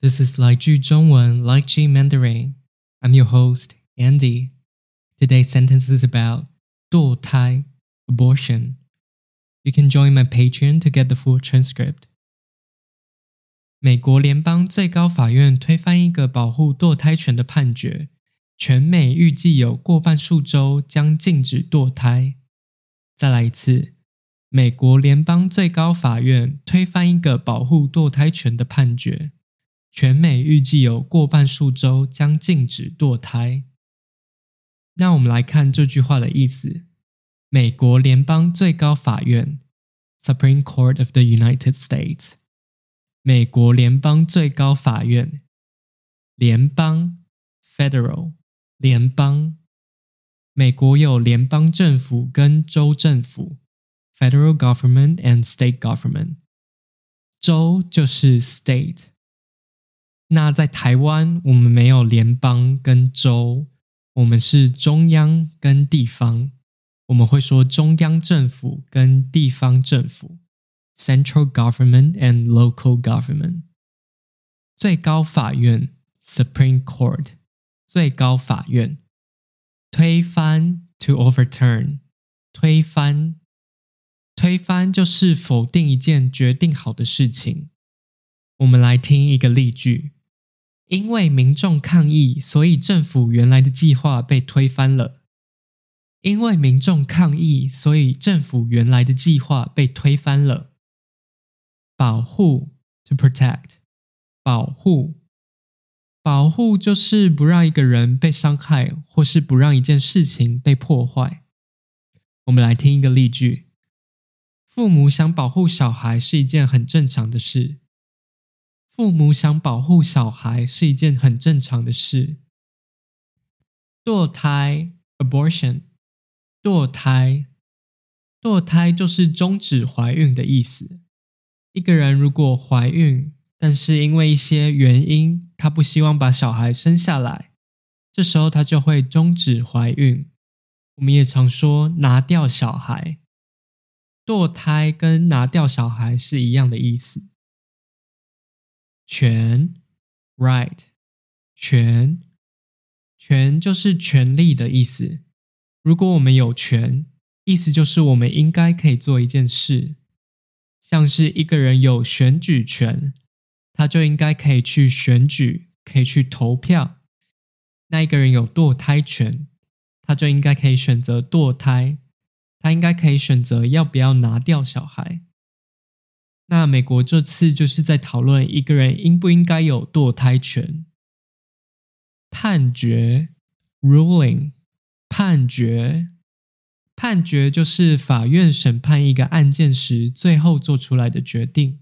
This is 来句中文 Like G Mandarin. I'm your host, Andy. Today's sentence is about 堕胎 abortion. You can join my Patreon to get the full transcript. 美国联邦最高法院推翻一个保护堕胎权的判决，全美预计有过半数州将禁止堕胎。再来一次，美国联邦最高法院推翻一个保护堕胎权的判决。 全美预计有过半数州将禁止堕胎。那我们来看这句话的意思：美国联邦最高法院 （Supreme Court of the United States），美国联邦最高法院，联邦 （Federal），联邦。美国有联邦政府跟州政府 （Federal Government and State Government），州就是 State。那在台湾，我们没有联邦跟州，我们是中央跟地方。我们会说中央政府跟地方政府 （Central Government and Local Government）。最高法院 （Supreme Court），最高法院。推翻 （to overturn），推翻，推翻就是否定一件决定好的事情。我们来听一个例句。因为民众抗议，所以政府原来的计划被推翻了。因为民众抗议，所以政府原来的计划被推翻了。保护 to protect，保护，保护就是不让一个人被伤害，或是不让一件事情被破坏。我们来听一个例句：父母想保护小孩是一件很正常的事。父母想保护小孩是一件很正常的事。堕胎 （abortion），堕胎，堕胎就是终止怀孕的意思。一个人如果怀孕，但是因为一些原因，他不希望把小孩生下来，这时候他就会终止怀孕。我们也常说拿掉小孩。堕胎跟拿掉小孩是一样的意思。权，right，权，权就是权利的意思。如果我们有权，意思就是我们应该可以做一件事，像是一个人有选举权，他就应该可以去选举，可以去投票。那一个人有堕胎权，他就应该可以选择堕胎，他应该可以选择要不要拿掉小孩。那美国这次就是在讨论一个人应不应该有堕胎权。判决 （ruling），判决，判决就是法院审判一个案件时最后做出来的决定。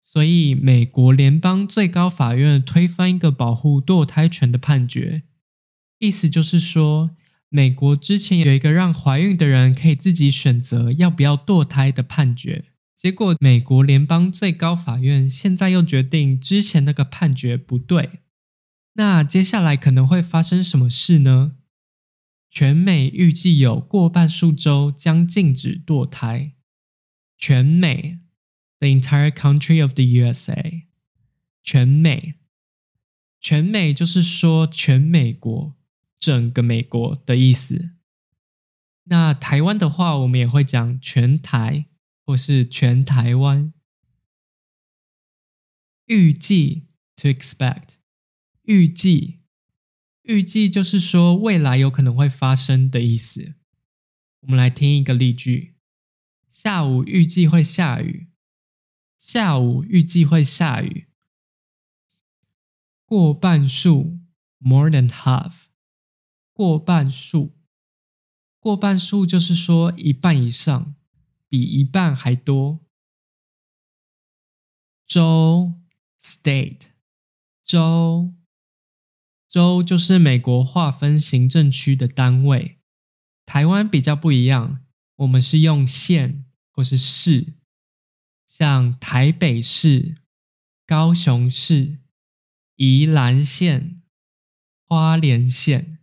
所以，美国联邦最高法院推翻一个保护堕胎权的判决，意思就是说，美国之前有一个让怀孕的人可以自己选择要不要堕胎的判决。结果，美国联邦最高法院现在又决定之前那个判决不对。那接下来可能会发生什么事呢？全美预计有过半数州将禁止堕胎。全美，the entire country of the USA。全美，全美就是说全美国，整个美国的意思。那台湾的话，我们也会讲全台。或是全台湾预计 to expect 预计预计就是说未来有可能会发生的意思。我们来听一个例句：下午预计会下雨。下午预计会下雨。过半数 more than half 过半数过半数就是说一半以上。比一半还多。州 （state） 州州就是美国划分行政区的单位。台湾比较不一样，我们是用县或是市，像台北市、高雄市、宜兰县、花莲县。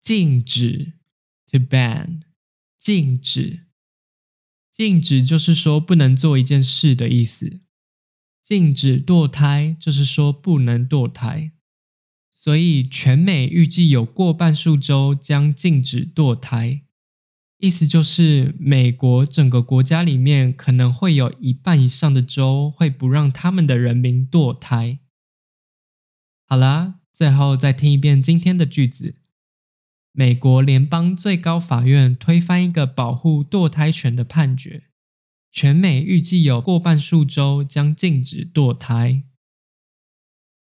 禁止 （to ban） 禁止。禁止就是说不能做一件事的意思。禁止堕胎就是说不能堕胎，所以全美预计有过半数州将禁止堕胎。意思就是，美国整个国家里面可能会有一半以上的州会不让他们的人民堕胎。好啦，最后再听一遍今天的句子：美国联邦最高法院推翻一个保护堕胎权的判决，全美预计有过半数州将禁止堕胎。